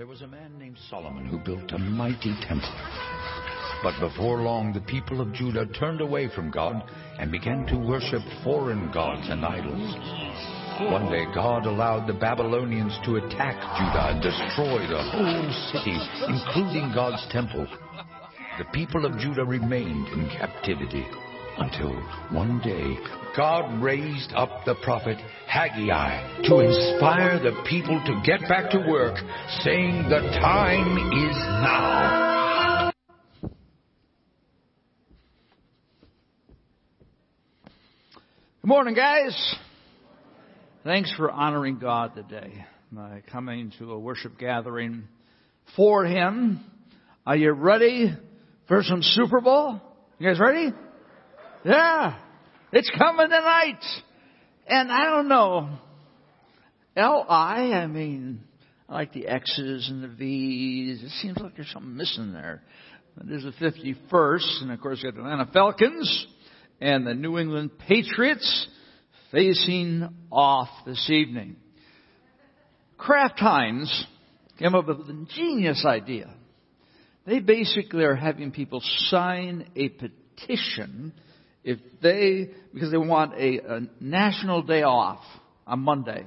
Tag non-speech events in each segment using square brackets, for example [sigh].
There was a man named Solomon who built a mighty temple. But before long, the people of Judah turned away from God and began to worship foreign gods and idols. One day, God allowed the Babylonians to attack Judah and destroy the whole city, including God's temple. The people of Judah remained in captivity until one day God raised up the prophet Haggai to inspire the people to get back to work, saying, The time is now. Good morning, guys. Thanks for honoring God today by coming to a worship gathering for Him. Are you ready for some Super Bowl? You guys ready? Yeah. It's coming tonight. And I don't know. L-I, I mean, I like the X's and the V's. It seems like there's something missing there. There's the 51st, and of course you got the Atlanta Falcons and the New England Patriots facing off this evening. Kraft Heinz came up with a genius idea. They basically are having people sign a petition if they, because they want a, a national day off on Monday,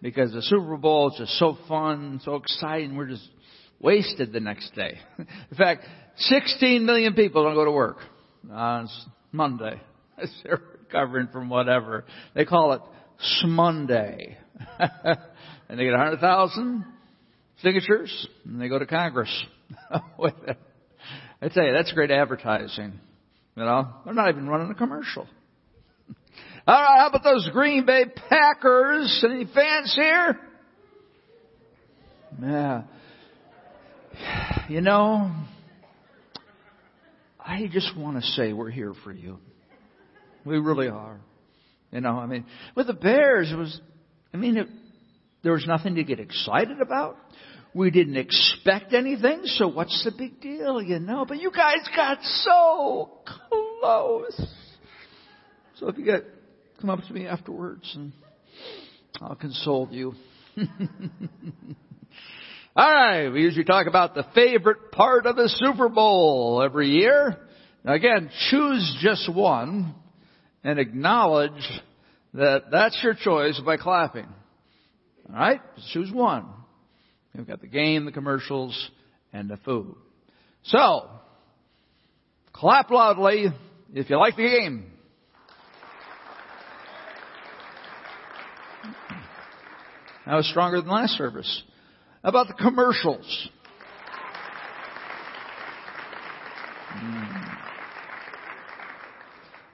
because the Super Bowl is just so fun, so exciting, we're just wasted the next day. [laughs] In fact, 16 million people don't go to work on Monday. [laughs] They're recovering from whatever. They call it Smonday. [laughs] and they get 100,000 signatures, and they go to Congress with it. I tell you, that's great advertising. You know, they're not even running a commercial. [laughs] All right, how about those Green Bay Packers? Any fans here? Yeah. You know, I just want to say we're here for you. We really are. You know, I mean, with the Bears, it was, I mean, it, there was nothing to get excited about. We didn't expect anything, so what's the big deal, you know? But you guys got so close. So if you get, come up to me afterwards and I'll console you. [laughs] All right, we usually talk about the favorite part of the Super Bowl every year. Now again, choose just one and acknowledge that that's your choice by clapping. All right, choose one. We've got the game, the commercials, and the food. So, clap loudly if you like the game. That was stronger than last service. How about the commercials? Hmm.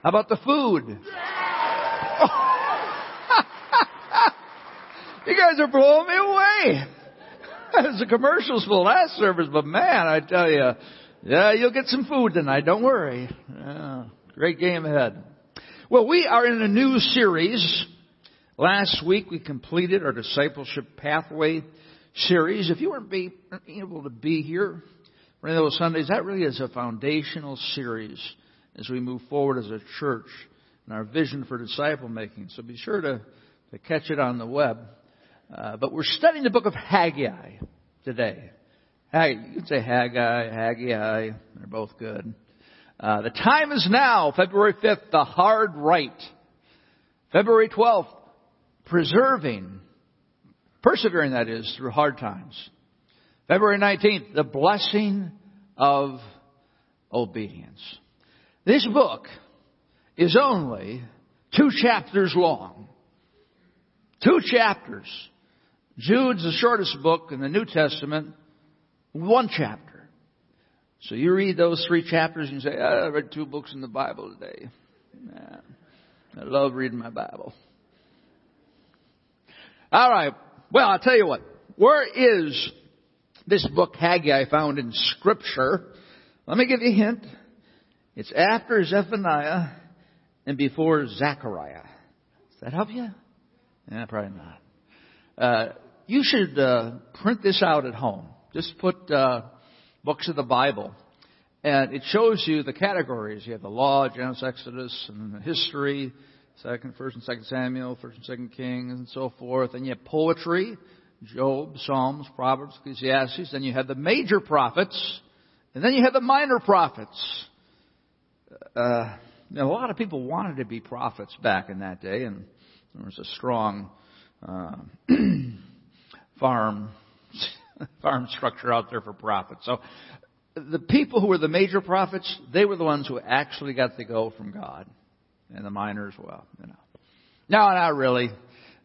How about the food? [laughs] you guys are blowing me away. [laughs] There's the commercials for the last service, but man, I tell you, yeah, you'll get some food tonight. Don't worry. Yeah, great game ahead. Well, we are in a new series. Last week we completed our discipleship pathway series. If you weren't be, able to be here for any of those Sundays, that really is a foundational series as we move forward as a church and our vision for disciple making. So be sure to, to catch it on the web. Uh, but we're studying the book of Haggai today. Haggai, you can say Haggai, Haggai, they're both good. Uh, the time is now, February 5th, the hard right. February 12th, preserving, persevering that is, through hard times. February 19th, the blessing of obedience. This book is only two chapters long. Two chapters. Jude's the shortest book in the New Testament, one chapter. So you read those three chapters and you say, oh, I read two books in the Bible today. Nah, I love reading my Bible. All right. Well, I'll tell you what. Where is this book Haggai found in Scripture? Let me give you a hint. It's after Zephaniah and before Zechariah. Does that help you? Yeah, probably not. Uh, you should uh, print this out at home. Just put uh, books of the Bible, and it shows you the categories. You have the Law, Genesis, Exodus, and history, Second, First and Second Samuel, First and Second Kings, and so forth. And you have poetry, Job, Psalms, Proverbs, Ecclesiastes. Then you have the major prophets, and then you have the minor prophets. Uh, a lot of people wanted to be prophets back in that day, and there was a strong uh, [clears throat] farm [laughs] farm structure out there for profit. So the people who were the major prophets, they were the ones who actually got the go from God, and the minors, well, you know. No, not really.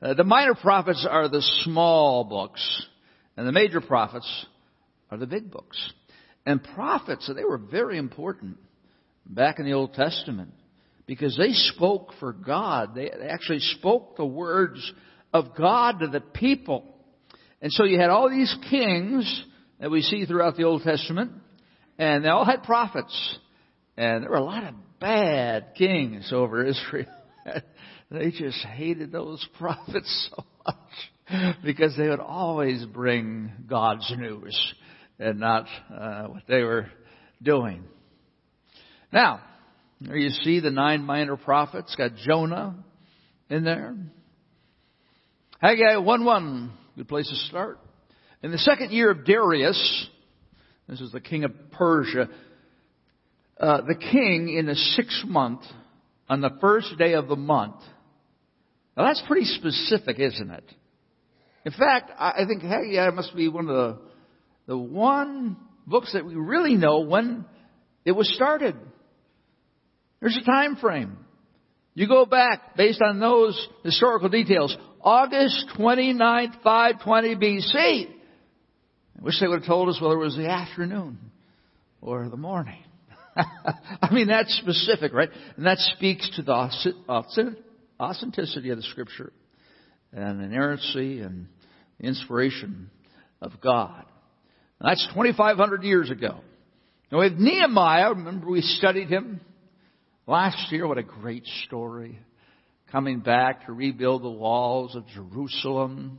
Uh, the minor prophets are the small books, and the major prophets are the big books. And prophets, they were very important back in the Old Testament because they spoke for God. They actually spoke the words of God to the people. And so you had all these kings that we see throughout the Old Testament, and they all had prophets. And there were a lot of bad kings over Israel. [laughs] they just hated those [laughs] prophets so much because they would always bring God's news and not uh, what they were doing. Now, there you see the nine minor prophets. Got Jonah in there. Haggai 1 1. Good place to start. In the second year of Darius, this is the king of Persia, uh, the king in the sixth month, on the first day of the month. Now that's pretty specific, isn't it? In fact, I think Haggai must be one of the, the one books that we really know when it was started. There's a time frame. You go back based on those historical details. August 29th, 520 BC. I wish they would have told us whether it was the afternoon or the morning. [laughs] I mean, that's specific, right? And that speaks to the authenticity of the scripture and inerrancy and inspiration of God. And that's 2,500 years ago. Now have Nehemiah. Remember we studied him Last year, what a great story. Coming back to rebuild the walls of Jerusalem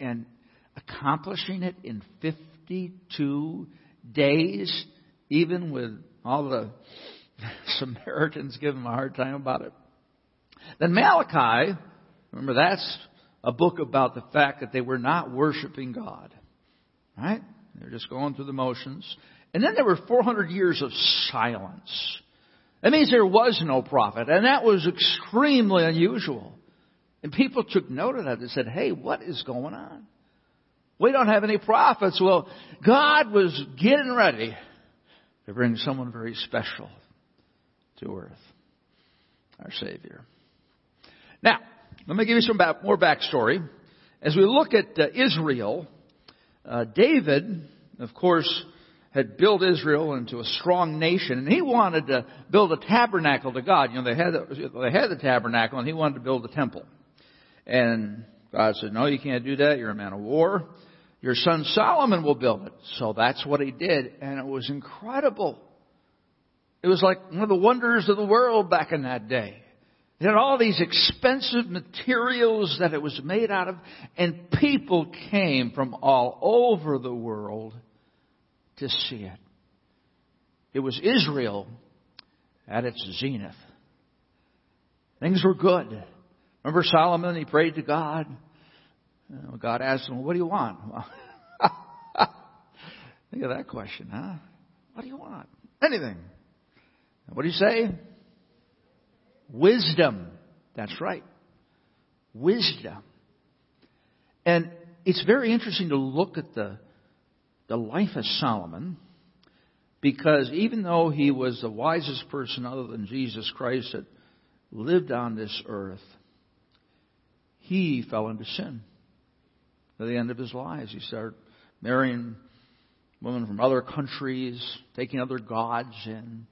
and accomplishing it in 52 days, even with all the [laughs] Samaritans giving him a hard time about it. Then Malachi, remember that's a book about the fact that they were not worshiping God. Right? They're just going through the motions. And then there were 400 years of silence. That means there was no prophet, and that was extremely unusual. And people took note of that. They said, hey, what is going on? We don't have any prophets. Well, God was getting ready to bring someone very special to earth, our Savior. Now, let me give you some back, more backstory. As we look at uh, Israel, uh, David, of course, had built Israel into a strong nation, and he wanted to build a tabernacle to God. You know, they had the, they had the tabernacle, and he wanted to build a temple. And God said, "No, you can't do that. You're a man of war. Your son Solomon will build it." So that's what he did, and it was incredible. It was like one of the wonders of the world back in that day. It had all these expensive materials that it was made out of, and people came from all over the world to see it. It was Israel at its zenith. Things were good. Remember Solomon? He prayed to God. God asked him, What do you want? [laughs] Think of that question, huh? What do you want? Anything. What do you say? Wisdom. That's right. Wisdom. And it's very interesting to look at the the life of Solomon because even though he was the wisest person other than Jesus Christ that lived on this earth, he fell into sin. At the end of his lives, he started marrying women from other countries, taking other gods in.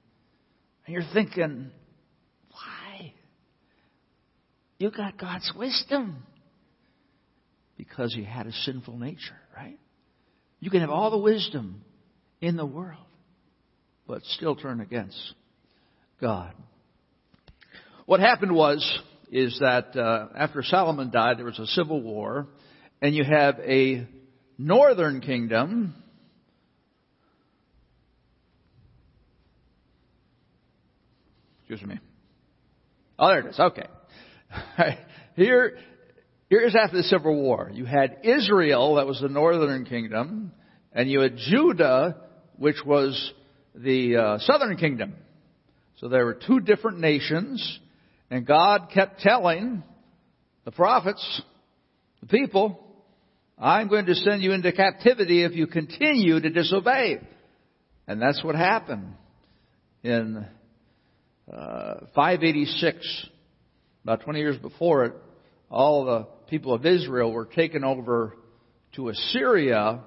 And you're thinking, why? You got God's wisdom. Because he had a sinful nature, right? You can have all the wisdom in the world, but still turn against God. What happened was, is that uh, after Solomon died, there was a civil war, and you have a northern kingdom. Excuse me. Oh, there it is. Okay. [laughs] Here, here's after the Civil War. You had Israel, that was the northern kingdom, and you had Judah, which was the uh, southern kingdom. So there were two different nations, and God kept telling the prophets, the people, I'm going to send you into captivity if you continue to disobey. And that's what happened in uh, 586, about 20 years before it. All the people of Israel were taken over to Assyria,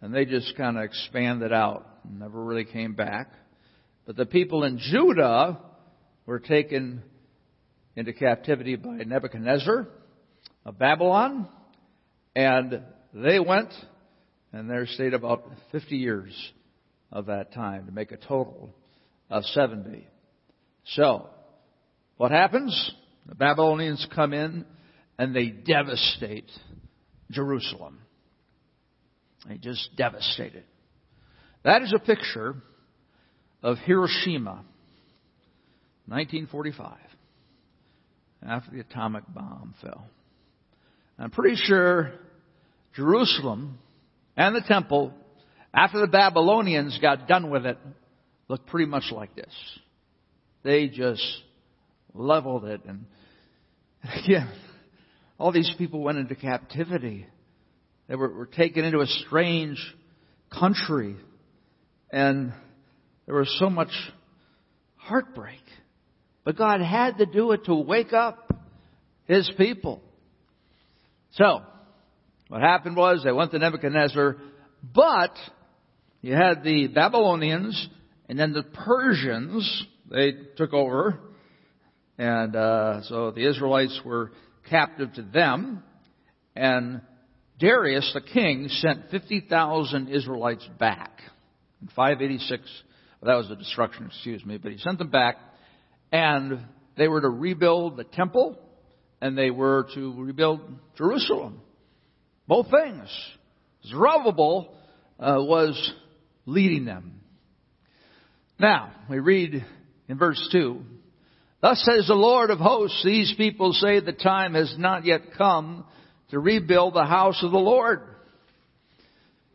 and they just kind of expanded out never really came back. But the people in Judah were taken into captivity by Nebuchadnezzar of Babylon, and they went and there stayed about 50 years of that time to make a total of 70. So, what happens? The Babylonians come in and they devastate Jerusalem. They just devastate it. That is a picture of Hiroshima, 1945, after the atomic bomb fell. I'm pretty sure Jerusalem and the temple, after the Babylonians got done with it, looked pretty much like this. They just leveled it and [laughs] again, all these people went into captivity. They were, were taken into a strange country and there was so much heartbreak. But God had to do it to wake up His people. So, what happened was they went to Nebuchadnezzar, but you had the Babylonians and then the Persians, they took over. And uh, so the Israelites were captive to them. And Darius, the king, sent 50,000 Israelites back. In 586, well, that was the destruction, excuse me, but he sent them back. And they were to rebuild the temple and they were to rebuild Jerusalem. Both things. Zerubbabel uh, was leading them. Now, we read in verse 2, Thus says the Lord of hosts, these people say the time has not yet come to rebuild the house of the Lord.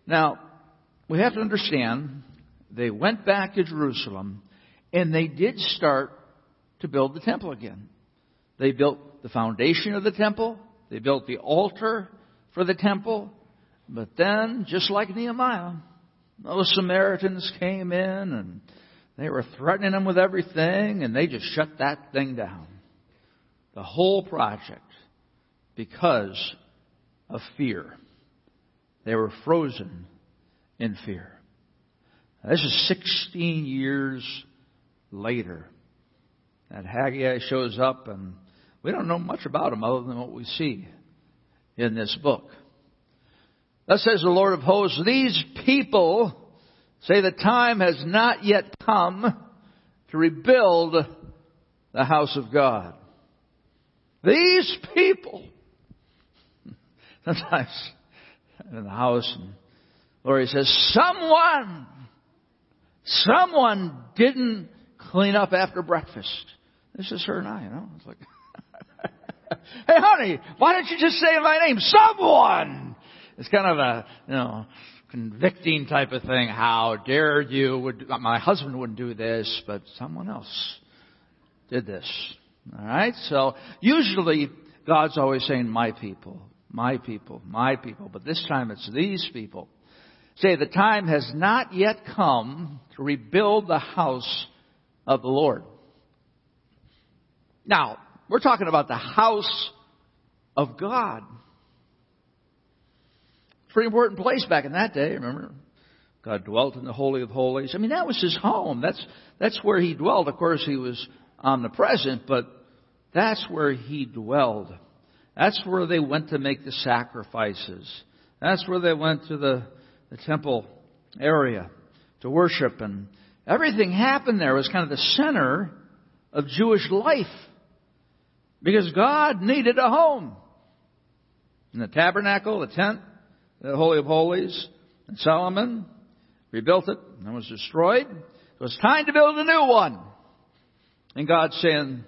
Now, we have to understand, they went back to Jerusalem and they did start to build the temple again. They built the foundation of the temple. They built the altar for the temple. But then, just like Nehemiah, those Samaritans came in and they were threatening them with everything and they just shut that thing down. The whole project because of fear. They were frozen in fear. This is 16 years later that Haggai shows up and we don't know much about him other than what we see in this book. Thus says the Lord of hosts, these people say the time has not yet come to rebuild the house of God. These people. [laughs] Sometimes in the house and Lori says, someone, someone didn't clean up after breakfast. This is her and I, you know. It's like, [laughs] hey honey, why don't you just say my name? Someone! It's kind of a, you know, convicting type of thing. How dare you would, my husband wouldn't do this, but someone else did this. Alright? So, usually, God's always saying, my people, my people, my people. But this time it's these people. Say, the time has not yet come to rebuild the house of the Lord. Now, we're talking about the house of God. Pretty important place back in that day, remember? God dwelt in the Holy of Holies. I mean, that was his home. That's, that's where he dwelt. Of course, he was omnipresent, but that's where he dwelled. That's where they went to make the sacrifices. That's where they went to the, the temple area to worship and everything happened there. It was kind of the center of Jewish life. Because God needed a home. And the tabernacle, the tent, the Holy of Holies, and Solomon rebuilt it and was destroyed. It was time to build a new one. And God's saying,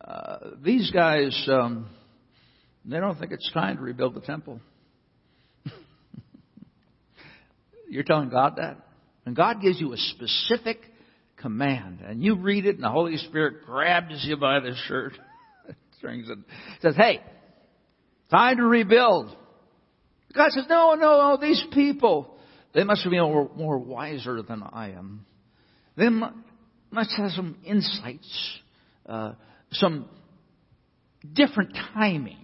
uh, these guys, um, They don't think it's time to rebuild the temple. [laughs] You're telling God that? And God gives you a specific command. And you read it, and the Holy Spirit grabs you by the shirt, [laughs] strings it, says, Hey, time to rebuild. God says, No, no, no, these people, they must be more, more wiser than I am. They must have some insights, uh, some different timing.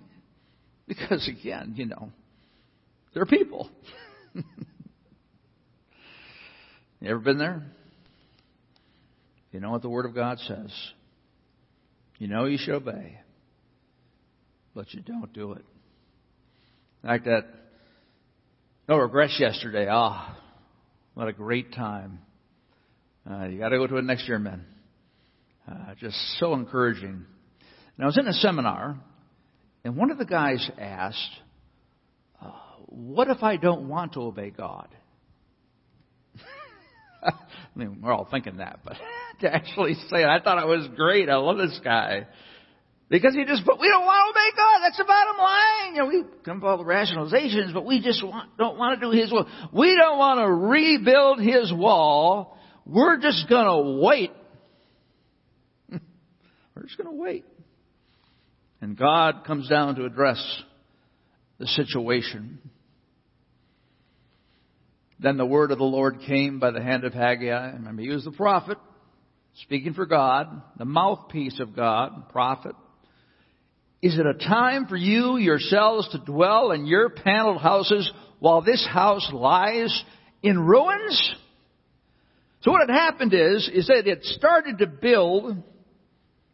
Because again, you know, they're people. [laughs] you ever been there? You know what the Word of God says. You know you should obey, but you don't do it. Like that, no regrets yesterday. Ah, what a great time. Uh, you got to go to it next year, men. Uh, just so encouraging. And I was in a seminar, and one of the guys asked, uh, What if I don't want to obey God? [laughs] I mean, we're all thinking that, but [laughs] to actually say it, I thought it was great. I love this guy. Because he just, but we don't want to obey God. That's the bottom line. You know, we come up with all the rationalizations, but we just want, don't want to do His will. We don't want to rebuild His wall. We're just going to wait. [laughs] We're just going to wait. And God comes down to address the situation. Then the word of the Lord came by the hand of Haggai. Remember, he was the prophet, speaking for God, the mouthpiece of God, prophet. Is it a time for you yourselves to dwell in your paneled houses while this house lies in ruins? So what had happened is, is that it started to build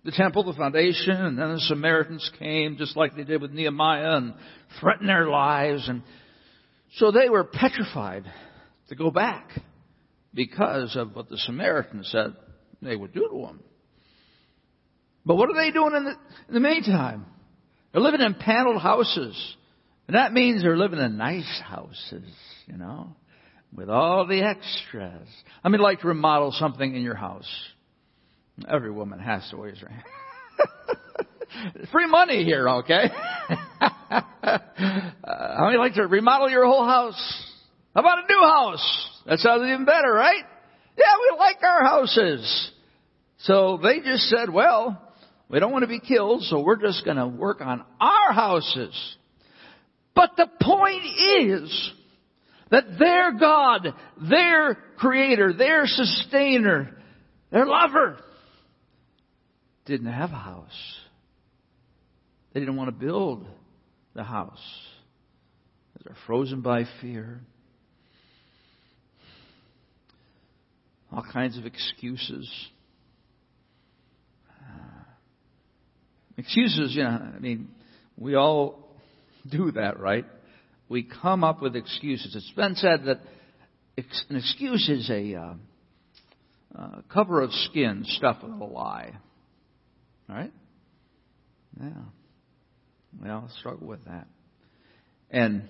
the temple, the foundation, and then the Samaritans came, just like they did with Nehemiah, and threatened their lives. And so they were petrified to go back because of what the Samaritans said they would do to them. But what are they doing in the, in the meantime? They're living in paneled houses. And that means they're living in nice houses, you know, with all the extras. I mean, like to remodel something in your house. Every woman has to raise her hand. [laughs] Free money here, okay? [laughs] uh, how many like to remodel your whole house? How about a new house? That sounds even better, right? Yeah, we like our houses. So they just said, well, we don't want to be killed, so we're just going to work on our houses. But the point is that their God, their creator, their sustainer, their lover, didn't have a house. They didn't want to build the house. They're frozen by fear. All kinds of excuses. Excuses, you know, I mean, we all do that, right? We come up with excuses. It's been said that an excuse is a uh, uh, cover of skin stuffed with a lie. All right? Yeah. We all struggle with that. And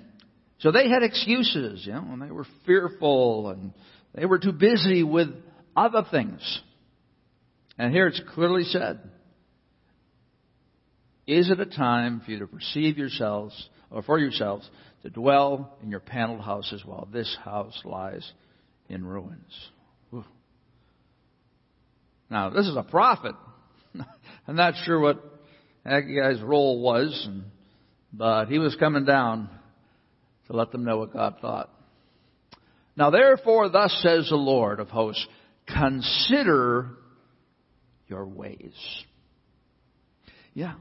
so they had excuses, you know, and they were fearful and they were too busy with other things. And here it's clearly said, is it a time for you to perceive yourselves, or for yourselves, to dwell in your paneled houses while this house lies in ruins? Now, this is a prophet. [laughs] I'm not sure what Haggai's role was, but he was coming down to let them know what God thought. Now therefore, thus says the Lord of hosts, consider your ways. Yeah.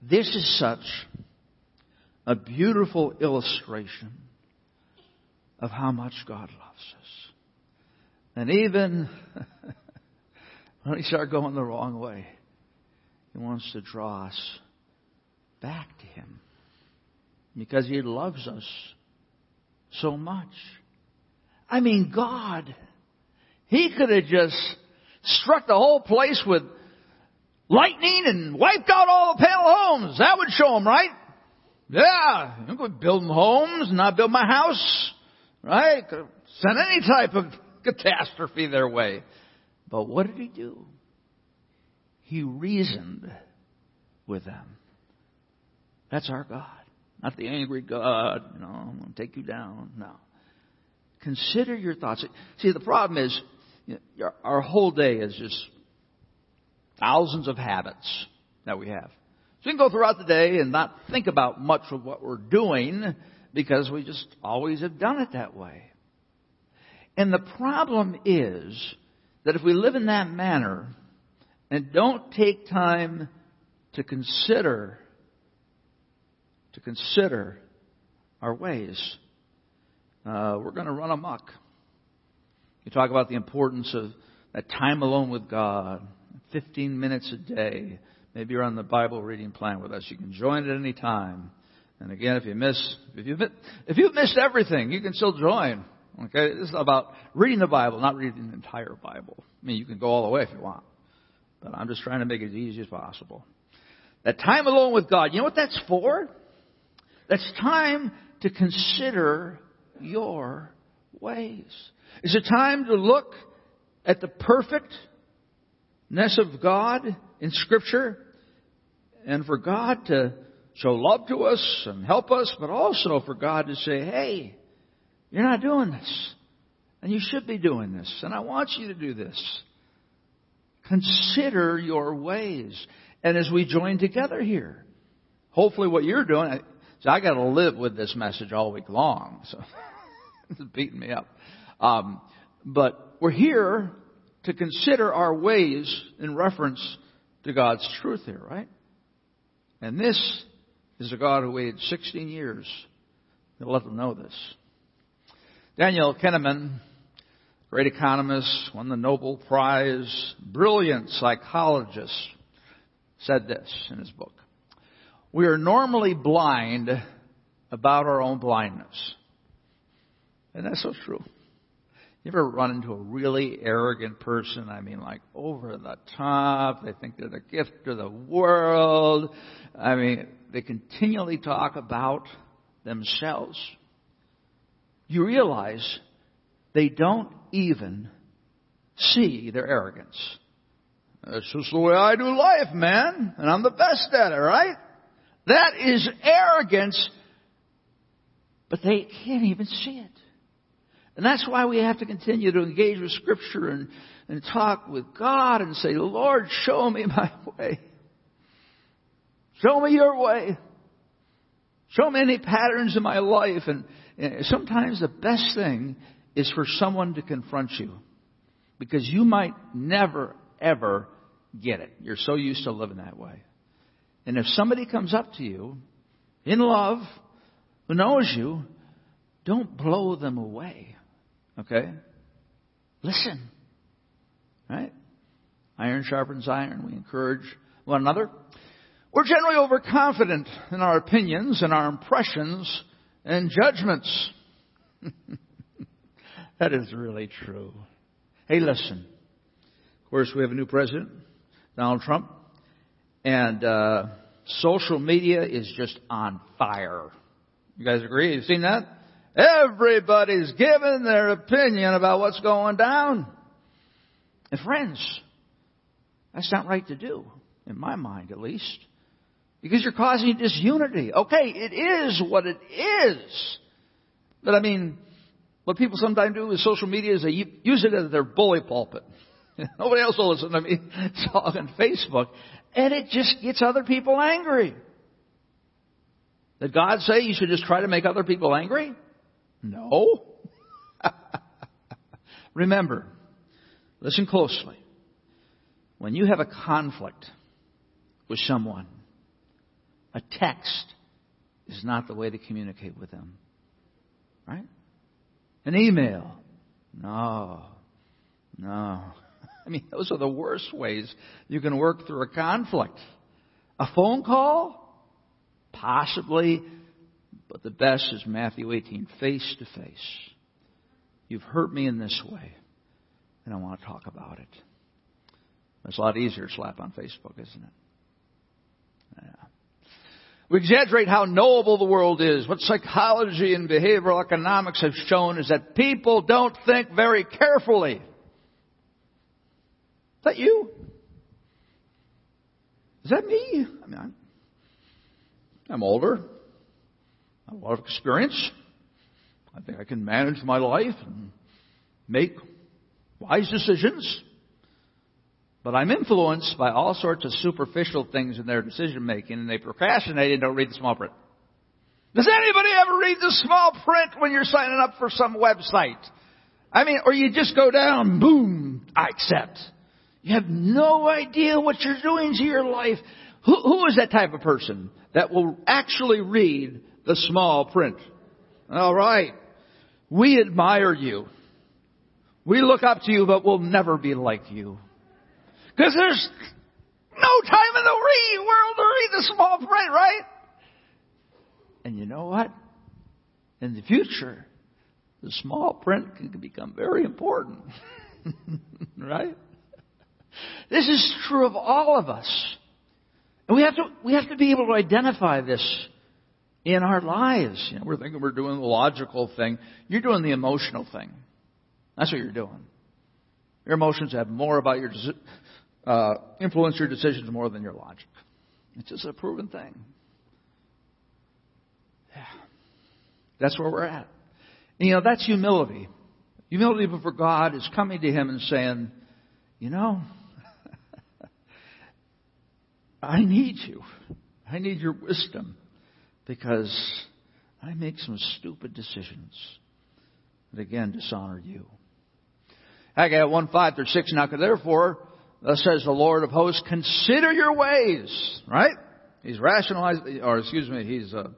This is such a beautiful illustration of how much God loves us. And even [laughs] when we start going the wrong way, He wants to draw us back to Him because He loves us so much. I mean, God, He could have just struck the whole place with lightning and wiped out all the panel homes. That would show Him, right? Yeah, I'm going to build homes, and not build my house, right? Could send any type of catastrophe their way. But what did He do? He reasoned with them. That's our God. Not the angry God, you know, I'm going to take you down. No. Consider your thoughts. See, the problem is, you know, our whole day is just thousands of habits that we have. So we can go throughout the day and not think about much of what we're doing because we just always have done it that way. And the problem is that if we live in that manner and don't take time to consider to consider our ways, uh, we're going to run amok. You talk about the importance of that time alone with God, 15 minutes a day. Maybe you're on the Bible reading plan with us. You can join at any time. And again, if you miss, if you've, if you've missed everything, you can still join. Okay? This is about reading the Bible, not reading the entire Bible. I mean, you can go all the way if you want. But I'm just trying to make it as easy as possible. That time alone with God, you know what that's for? That's time to consider your ways. Is it time to look at the perfectness of God in Scripture and for God to show love to us and help us, but also for God to say, hey, you're not doing this. And you should be doing this. And I want you to do this. Consider your ways. And as we join together here, hopefully what you're doing, so I got to live with this message all week long. So [laughs] it's beating me up. Um, but we're here to consider our ways in reference to God's truth here, right? And this is a God who waited 16 years to let them know this. Daniel Kahneman, great economist, won the Nobel Prize, brilliant psychologist, said this in his book. We are normally blind about our own blindness. And that's so true. You ever run into a really arrogant person? I mean, like over the top. They think they're the gift of the world. I mean, they continually talk about themselves you realize they don't even see their arrogance. That's just the way I do life, man, and I'm the best at it, right? That is arrogance, but they can't even see it. And that's why we have to continue to engage with Scripture and, and talk with God and say, Lord, show me my way. Show me your way. Show me any patterns in my life and, sometimes the best thing is for someone to confront you because you might never, ever get it. You're so used to living that way. And if somebody comes up to you in love, who knows you, don't blow them away. Okay? Listen. Right? Iron sharpens iron. We encourage one another. We're generally overconfident in our opinions and our impressions and judgments. [laughs] that is really true. Hey, listen. Of course, we have a new president, Donald Trump, and uh, social media is just on fire. You guys agree? You've seen that? Everybody's giving their opinion about what's going down. And friends, that's not right to do, in my mind at least. Because you're causing disunity. Okay, it is what it is. But I mean, what people sometimes do with social media is they use it as their bully pulpit. [laughs] Nobody else will listen to me talk on Facebook. And it just gets other people angry. Did God say you should just try to make other people angry? No. [laughs] Remember, listen closely. When you have a conflict with someone, a text is not the way to communicate with them. Right? An email. No. No. [laughs] I mean, those are the worst ways you can work through a conflict. A phone call? Possibly. But the best is Matthew 18, face to face. You've hurt me in this way, and I want to talk about it. It's a lot easier to slap on Facebook, isn't it? Yeah. We exaggerate how knowable the world is. What psychology and behavioral economics have shown is that people don't think very carefully. Is that you? Is that me? I mean, I'm, I'm older. A lot of experience. I think I can manage my life and make wise decisions. But I'm influenced by all sorts of superficial things in their decision making and they procrastinate and don't read the small print. Does anybody ever read the small print when you're signing up for some website? I mean, or you just go down, boom, I accept. You have no idea what you're doing to your life. Who, who is that type of person that will actually read the small print? All right. We admire you. We look up to you, but we'll never be like you. Because there's no time in the world to read the small print, right? And you know what? In the future, the small print can become very important. [laughs] right? This is true of all of us. And we have to, we have to be able to identify this in our lives. You know, we're thinking we're doing the logical thing. You're doing the emotional thing. That's what you're doing. Your emotions have more about your, uh, influence your decisions more than your logic. It's just a proven thing. Yeah. That's where we're at. And, you know, that's humility. Humility before God is coming to Him and saying, you know, [laughs] I need you. I need your wisdom because I make some stupid decisions that again dishonor you. Haggai 1 5 through 6 now therefore, thus says the Lord of hosts, consider your ways, right? He's rationalizing, or excuse me, he's uh,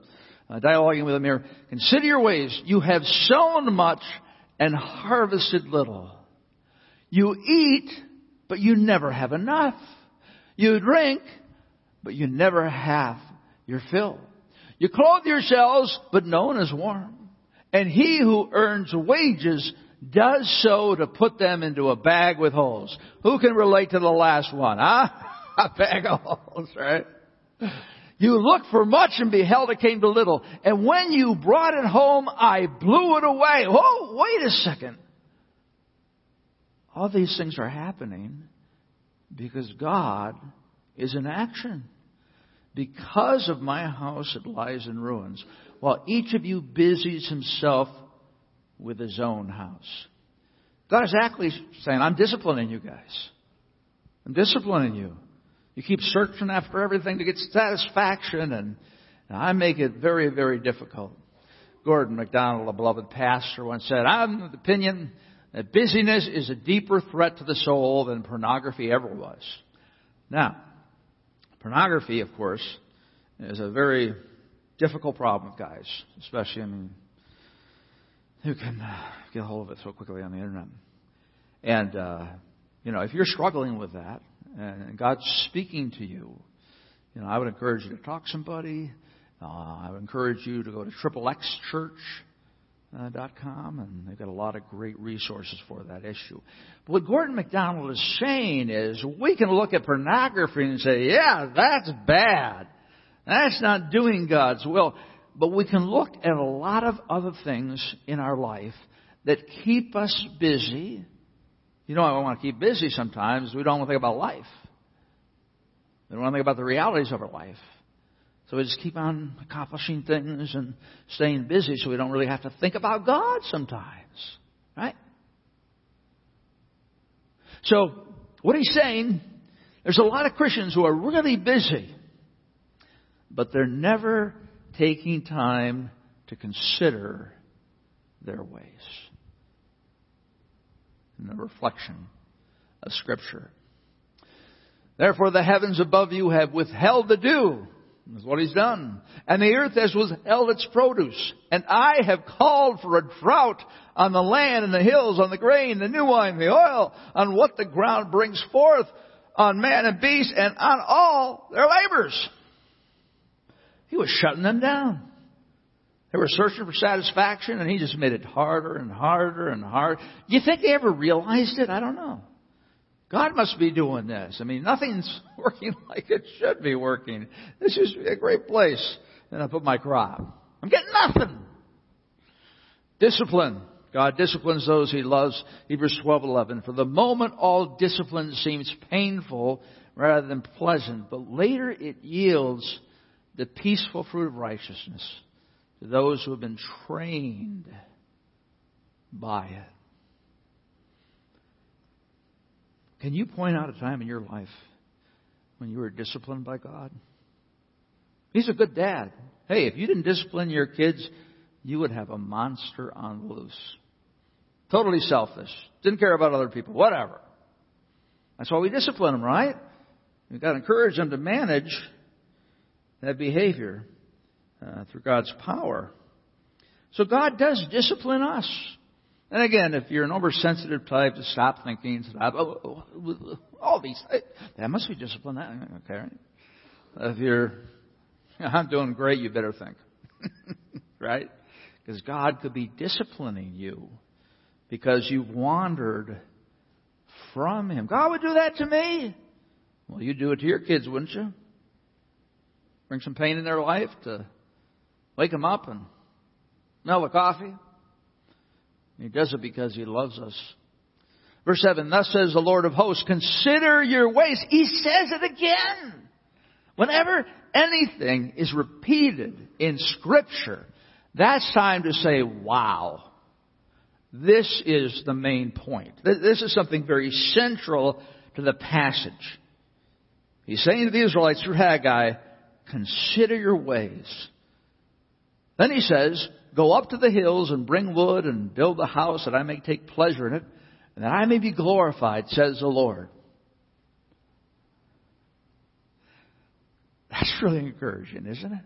uh, dialoguing with them here. Consider your ways. You have sown much and harvested little. You eat, but you never have enough. You drink, but you never have your fill. You clothe yourselves, but no one is warm. And he who earns wages does so to put them into a bag with holes. Who can relate to the last one, huh? [laughs] a bag of holes, right? You looked for much and beheld it came to little. And when you brought it home, I blew it away. Whoa, wait a second. All these things are happening because God is in action. Because of my house, it lies in ruins, while each of you busies himself with his own house. God is actually saying, I'm disciplining you guys. I'm disciplining you. You keep searching after everything to get satisfaction, and, and I make it very, very difficult. Gordon MacDonald, a beloved pastor, once said, I'm of the opinion that busyness is a deeper threat to the soul than pornography ever was. Now, pornography, of course, is a very difficult problem, guys, especially, I mean, who can uh, get a hold of it so quickly on the internet. And, uh, you know, if you're struggling with that and God's speaking to you, you know, I would encourage you to talk to somebody. Uh, I would encourage you to go to Uh, xxxchurch.com, and they've got a lot of great resources for that issue. But what Gordon MacDonald is saying is we can look at pornography and say, yeah, that's bad. That's not doing God's will. But we can look at a lot of other things in our life that keep us busy. You know, I want to keep busy sometimes. We don't want to think about life. We don't want to think about the realities of our life. So we just keep on accomplishing things and staying busy so we don't really have to think about God sometimes. Right? So, what he's saying, there's a lot of Christians who are really busy, but they're never taking time to consider their ways. In the reflection of Scripture. Therefore the heavens above you have withheld the dew. That's what he's done. And the earth has withheld its produce. And I have called for a drought on the land and the hills, on the grain, the new wine, the oil, on what the ground brings forth, on man and beast, and on all their labors. He was shutting them down. They were searching for satisfaction and he just made it harder and harder and harder. Do you think they ever realized it? I don't know. God must be doing this. I mean, nothing's [laughs] working like it should be working. This is a great place. And I put my crop. I'm getting nothing. Discipline. God disciplines those he loves. Hebrews 12:11. For the moment, all discipline seems painful rather than pleasant, but later it yields the peaceful fruit of righteousness to those who have been trained by it. Can you point out a time in your life when you were disciplined by God? He's a good dad. Hey, if you didn't discipline your kids, you would have a monster on the loose. Totally selfish. Didn't care about other people. Whatever. That's why we discipline them, right? We've got to encourage them to manage that behavior uh, through God's power. So God does discipline us. And again, if you're an oversensitive type, to stop thinking, stop, oh, oh, oh, all these, eh, that must be discipline. That, okay. If you're, [laughs] I'm doing great, you better think. [laughs] right? Because God could be disciplining you because you've wandered from Him. God would do that to me. Well, you'd do it to your kids, wouldn't you? Bring some pain in their life to wake them up and smell the coffee. He does it because He loves us. Verse 7, thus says the Lord of hosts, consider your ways. He says it again. Whenever anything is repeated in Scripture, that's time to say, wow. This is the main point. This is something very central to the passage. He's saying to the Israelites through Haggai, consider your ways. Then he says, go up to the hills and bring wood and build a house that I may take pleasure in it and that I may be glorified, says the Lord. That's really encouraging, isn't it?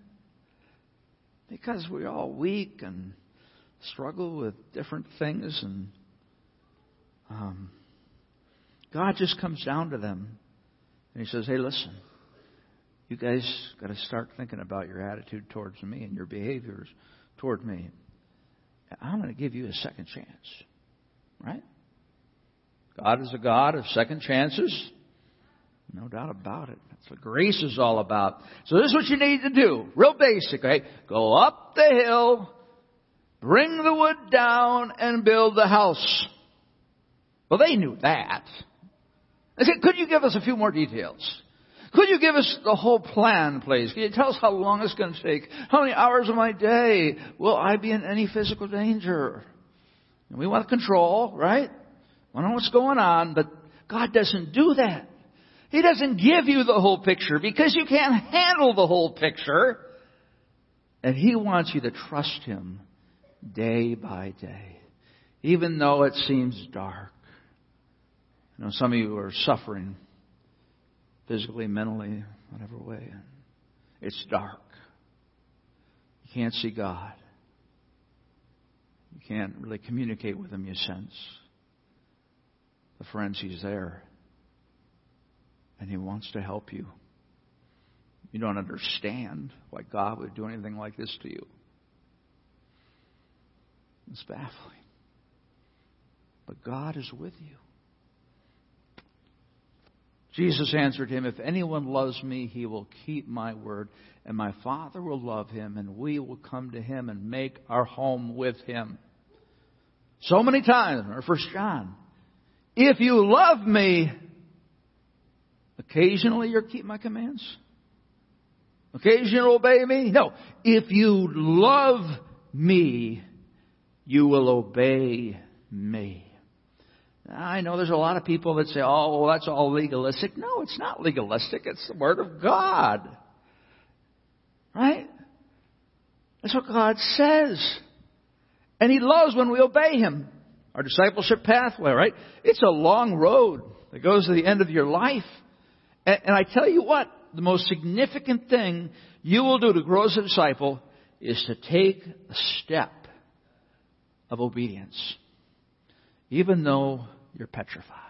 Because we're all weak and struggle with different things, and um, God just comes down to them and He says, "Hey, listen, you guys got to start thinking about your attitude towards me and your behaviors toward me. I'm going to give you a second chance, right? God is a God of second chances." No doubt about it. That's what grace is all about. So this is what you need to do. Real basic, okay? Go up the hill, bring the wood down, and build the house. Well, they knew that. I said, could you give us a few more details? Could you give us the whole plan, please? Can you tell us how long it's going to take? How many hours of my day? Will I be in any physical danger? And we want to control, right? We want to know what's going on, but God doesn't do that. He doesn't give you the whole picture because you can't handle the whole picture. And He wants you to trust Him day by day, even though it seems dark. You know, some of you are suffering physically, mentally, whatever way. It's dark. You can't see God. You can't really communicate with Him, you sense. The friends, He's there and He wants to help you. You don't understand why God would do anything like this to you. It's baffling. But God is with you. Jesus answered him, If anyone loves me, he will keep my word, and my Father will love him, and we will come to him and make our home with him. So many times, or First John, if you love me, Occasionally you keep my commands? Occasionally obey me? No. If you love me, you will obey me. I know there's a lot of people that say, oh, well, that's all legalistic. No, it's not legalistic. It's the Word of God. Right? That's what God says. And He loves when we obey Him. Our discipleship pathway, right? It's a long road that goes to the end of your life. And, and I tell you what, the most significant thing you will do to grow as a disciple is to take a step of obedience. Even though you're petrified.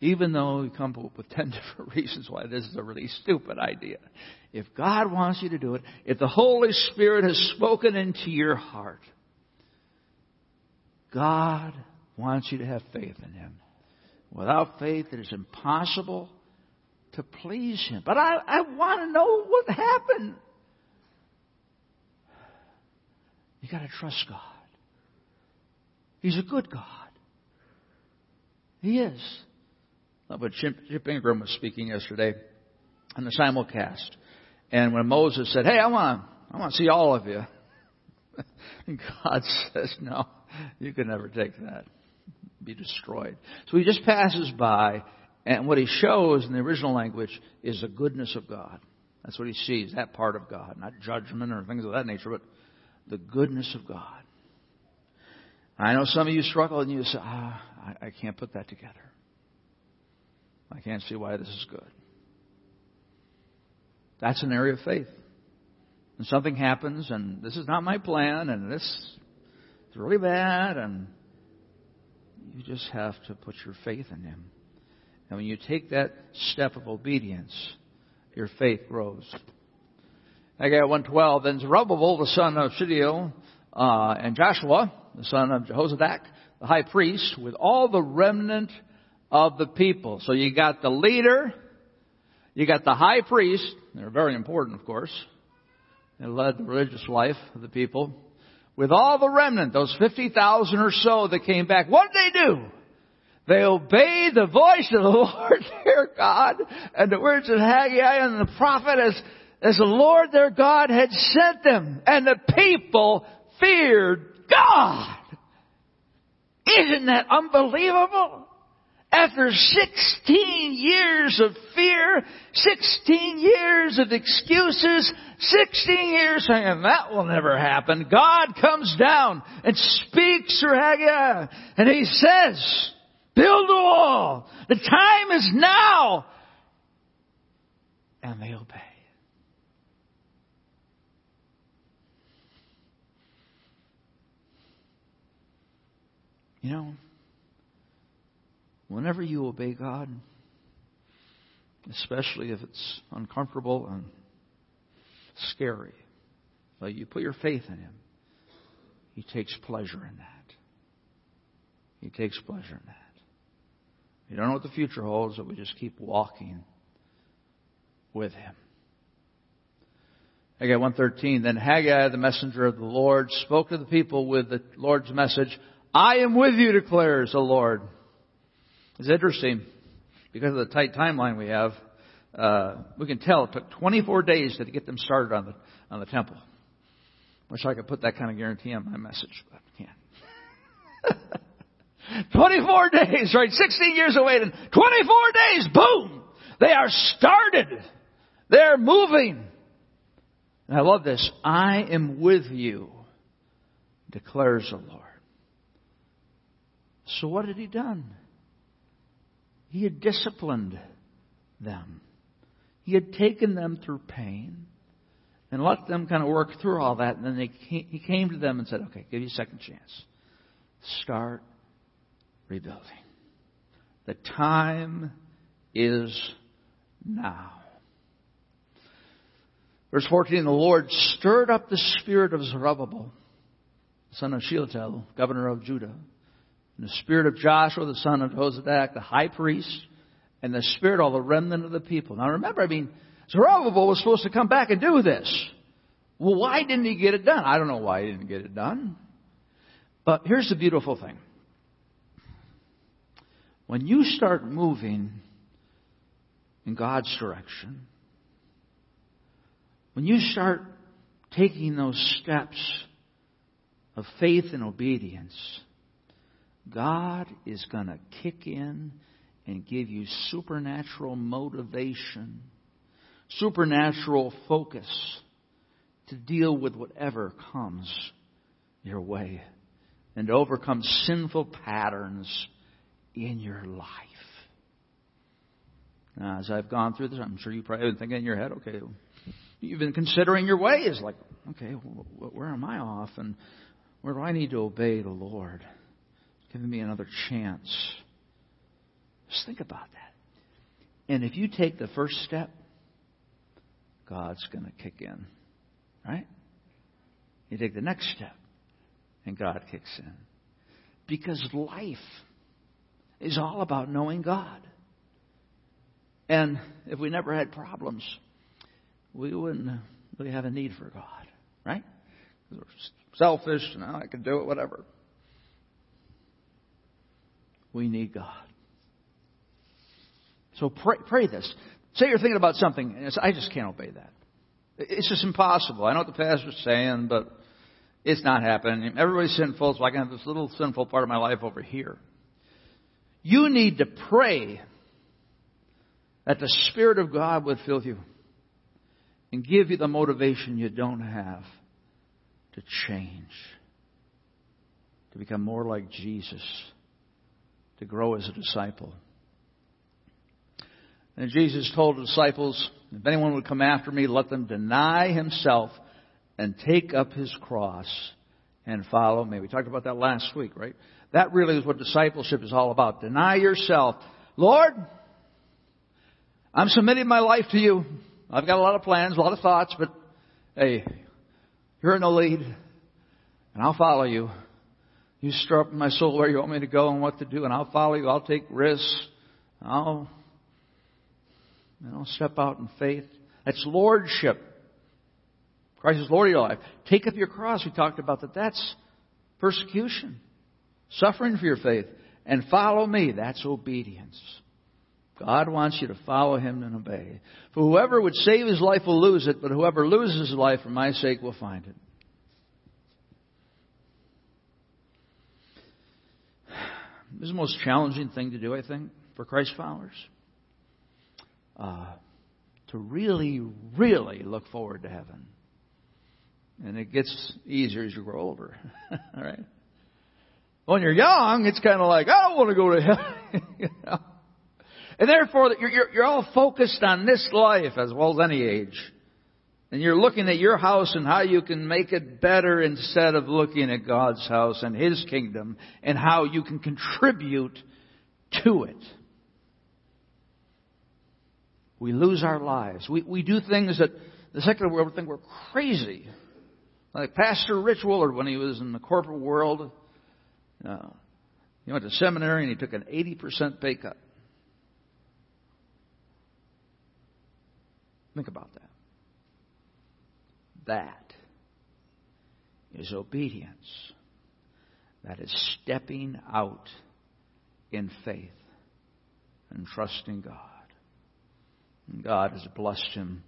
Even though you come up with ten [laughs] different reasons why this is a really stupid idea. If God wants you to do it, if the Holy Spirit has spoken into your heart, God wants you to have faith in Him. Without faith, it is impossible to please Him. But I, I want to know what happened. You got to trust God. He's a good God. He is. Oh, but Chip, Chip Ingram was speaking yesterday on the simulcast. And when Moses said, Hey, I want I want to see all of you. and [laughs] God says, No, you can never take that. Be destroyed. So he just passes by, and what he shows in the original language is the goodness of God. That's what he sees, that part of God. Not judgment or things of that nature, but the goodness of God. I know some of you struggle and you say, ah, I, I can't put that together. I can't see why this is good. That's an area of faith. And something happens, and this is not my plan, and this is really bad, and you just have to put your faith in Him. And when you take that step of obedience, your faith grows. Haggai 112, then Zerubbabel, the son of Shealtiel, uh, and Joshua, the son of Jehozadak, the high priest, with all the remnant of the people. So you got the leader, you got the high priest, they're very important, of course. They led the religious life of the people. With all the remnant, those 50,000 or so that came back, what did they do? They obeyed the voice of the [laughs] Lord their God and the words of Haggai and the prophet as, as the Lord their God had sent them. And the people feared God. Isn't that unbelievable? After 16 years of fear, 16 years of excuses, 16 years saying that will never happen, God comes down and speaks through Haggai and he says, build a wall. The time is now. And they obey. You know, whenever you obey God, especially if it's uncomfortable and scary, but you put your faith in Him, He takes pleasure in that. He takes pleasure in that. You don't know what the future holds, but we just keep walking with Him. Haggai 113, then Haggai, the messenger of the Lord, spoke to the people with the Lord's message, I am with you, declares the Lord. It's interesting because of the tight timeline we have. Uh, we can tell it took 24 days to get them started on the on the temple. Wish I could put that kind of guarantee on my message, but I can't. [laughs] 24 days, right? 16 years of waiting. 24 days, boom! They are started. They're moving. And I love this. I am with you, declares the Lord. So what had he done? He had disciplined them. He had taken them through pain and let them kind of work through all that. And then came, he came to them and said, okay, give you a second chance. Start rebuilding. The time is now. Verse 14, the Lord stirred up the spirit of Zerubbabel, son of Shealtiel, governor of Judah and the spirit of Joshua, the son of Jozadak, the high priest, and the spirit of all the remnant of the people. Now remember, I mean, Zerubbabel was supposed to come back and do this. Well, why didn't he get it done? I don't know why he didn't get it done. But here's the beautiful thing. When you start moving in God's direction, when you start taking those steps of faith and obedience, God is going to kick in and give you supernatural motivation, supernatural focus to deal with whatever comes your way and to overcome sinful patterns in your life. Now, as I've gone through this, I'm sure you probably been thinking in your head, okay, you've been considering your ways, like, okay, where am I off, and where do I need to obey the Lord? Giving me another chance. Just think about that. And if you take the first step, God's going to kick in. Right? You take the next step, and God kicks in. Because life is all about knowing God. And if we never had problems, we wouldn't really have a need for God, right? Because we're selfish, and I can do it, whatever. We need God. So pray, pray this. Say you're thinking about something, and I just can't obey that. It's just impossible. I know what the pastor's saying, but it's not happening. Everybody's sinful, so I can have this little sinful part of my life over here. You need to pray that the Spirit of God would fill you and give you the motivation you don't have to change, to become more like Jesus, to grow as a disciple. And Jesus told the disciples, if anyone would come after me, let them deny himself and take up his cross and follow me. We talked about that last week, right? That really is what discipleship is all about. Deny yourself. Lord, I'm submitting my life to you. I've got a lot of plans, a lot of thoughts, but hey, you're in the lead, and I'll follow you. You stir up my soul where you want me to go and what to do, and I'll follow you. I'll take risks. I'll, you know, step out in faith. That's lordship. Christ is Lord of your life. Take up your cross. We talked about that. That's persecution. Suffering for your faith. And follow me. That's obedience. God wants you to follow Him and obey. For whoever would save his life will lose it, but whoever loses his life for my sake will find it. This is the most challenging thing to do, I think, for Christ followers. Uh, to really, really look forward to heaven. And it gets easier as you grow older. [laughs] All right? When you're young, it's kind of like, I want to go to heaven. [laughs] you know? And therefore, you're, you're, you're all focused on this life as well as any age. And you're looking at your house and how you can make it better instead of looking at God's house and His kingdom and how you can contribute to it. We lose our lives. We, we do things that the secular world would think we're crazy. Like Pastor Rich Willard when he was in the corporate world. Uh, he went to seminary and he took an 80% pay cut. Think about that. That is obedience. That is stepping out in faith and trusting God. And God has blessed him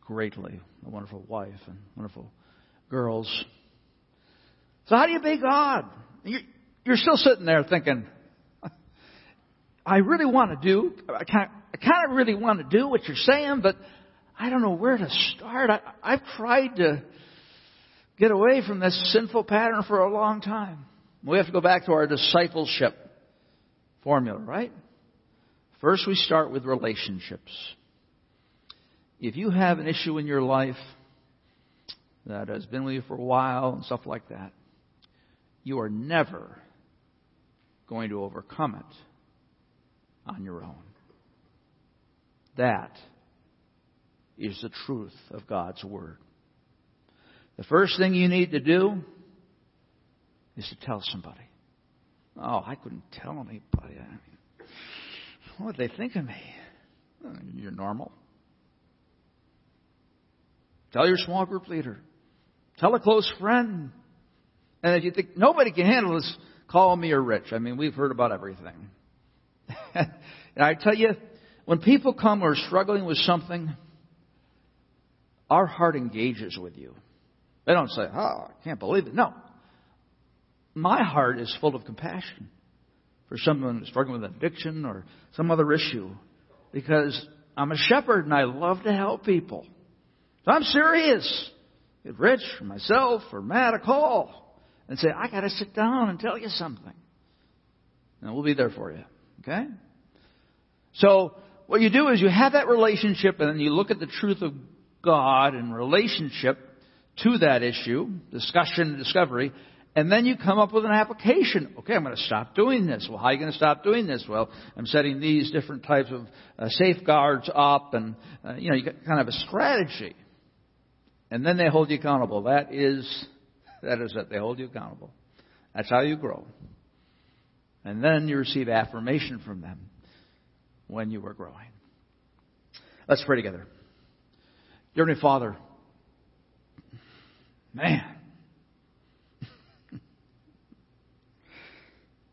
greatly. A wonderful wife and wonderful girls. So how do you be God? You're still sitting there thinking, [laughs] I really want to do, I kind of, really want to do what you're saying, but I don't know where to start. I, I've tried to get away from this sinful pattern for a long time. We have to go back to our discipleship formula, right? First, we start with relationships. If you have an issue in your life that has been with you for a while and stuff like that, you are never going to overcome it on your own. That is the truth of God's Word. The first thing you need to do is to tell somebody. Oh, I couldn't tell anybody. I mean, what would they think of me? You're normal. Tell your small group leader. Tell a close friend. And if you think nobody can handle this, call me or Rich. I mean, we've heard about everything. [laughs] and I tell you, when people come who are struggling with something, our heart engages with you. They don't say, oh, I can't believe it. No. My heart is full of compassion for someone struggling with addiction or some other issue because I'm a shepherd and I love to help people. So I'm serious. Get Rich or myself or Matt a call and say, I got to sit down and tell you something. And we'll be there for you. Okay? So what you do is you have that relationship and then you look at the truth of God in relationship to that issue, discussion and discovery, and then you come up with an application. Okay, I'm going to stop doing this. Well, how are you going to stop doing this? Well, I'm setting these different types of uh, safeguards up, and uh, you know, you got kind of a strategy. And then they hold you accountable. That is, that is it. They hold you accountable. That's how you grow. And then you receive affirmation from them when you are growing. Let's pray together. Dear Heavenly Father, man, [laughs]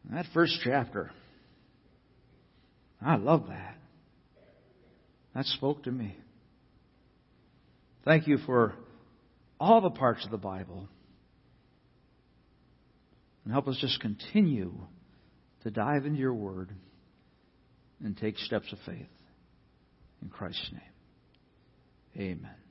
that first chapter, I love that. That spoke to me. Thank you for all the parts of the Bible. And help us just continue to dive into your word and take steps of faith. In Christ's name, amen.